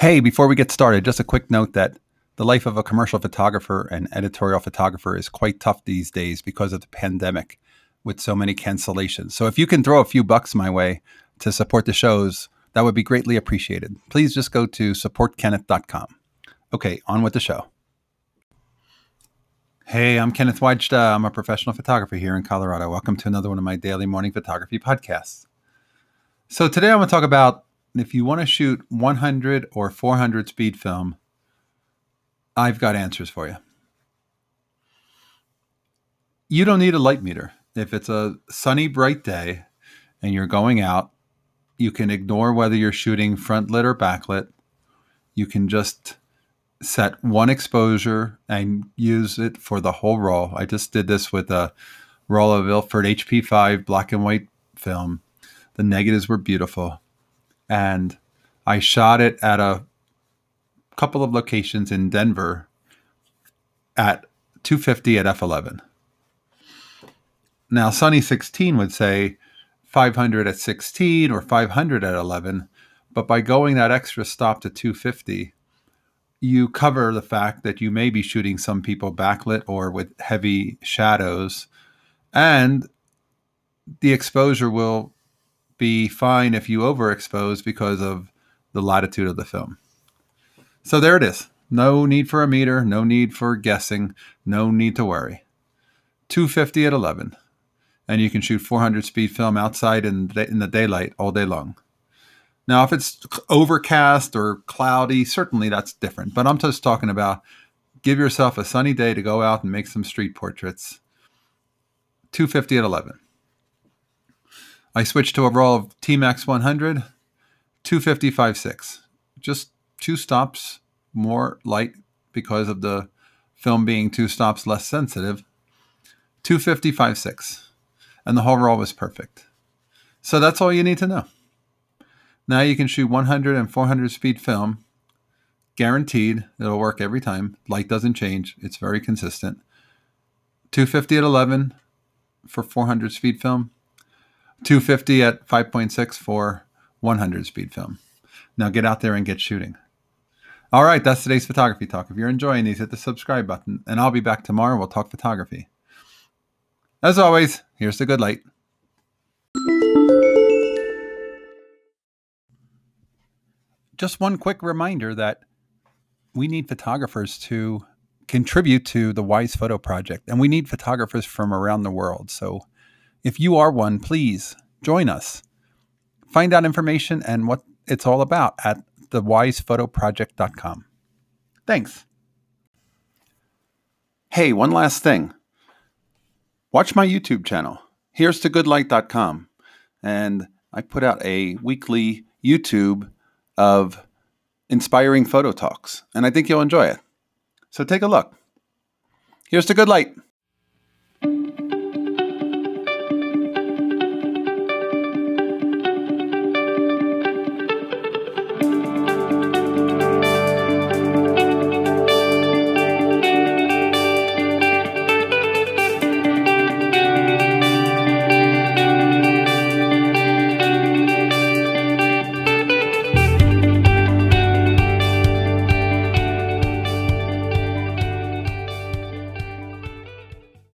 Hey, before we get started, just a quick note that the life of a commercial photographer and editorial photographer is quite tough these days because of the pandemic with so many cancellations. So if you can throw a few bucks my way to support the shows, that would be greatly appreciated. Please just go to supportkenneth.com. Okay, on with the show. Hey, I'm Kenneth Wajda. I'm a professional photographer here in Colorado. Welcome to another one of my daily morning photography podcasts. So today I'm going to talk about if you want to shoot 100 or 400 speed film, I've got answers for you. You don't need a light meter. If it's a sunny, bright day and you're going out, you can ignore whether you're shooting front lit or backlit. You can just set one exposure and use it for the whole roll. I just did this with a roll of Ilford HP5 black and white film. The negatives were beautiful. And I shot it at a couple of locations in Denver at 250 at f11. Now, Sunny 16 would say 500 at 16 or 500 at 11, but by going that extra stop to 250, you cover the fact that you may be shooting some people backlit or with heavy shadows, and the exposure will be fine if you overexpose because of the latitude of the film. So there it is. No need for a meter, no need for guessing, no need to worry. 250 at 11 and you can shoot 400 speed film outside in the, in the daylight all day long. Now, if it's overcast or cloudy, certainly that's different. But I'm just talking about give yourself a sunny day to go out and make some street portraits. 250 at 11. I switched to a roll of T-Max 100, 255.6. Just two stops more light because of the film being two stops less sensitive. 255.6 and the whole roll was perfect. So that's all you need to know. Now you can shoot 100 and 400 speed film, guaranteed. It'll work every time. Light doesn't change. It's very consistent. 250 at 11 for 400 speed film, 250 at 5.6 for 100 speed film. Now get out there and get shooting. All right, that's today's photography talk. If you're enjoying these, hit the subscribe button, and I'll be back tomorrow. We'll talk photography. As always, here's the good light. Just one quick reminder that we need photographers to contribute to the Wise Photo Project, and we need photographers from around the world. So if you are one, please join us. Find out information and what it's all about at thewisephotoproject.com. Thanks. Hey, one last thing. Watch my YouTube channel. Here's to goodlight.com. And I put out a weekly YouTube of inspiring photo talks, and I think you'll enjoy it. So take a look. Here's to good light.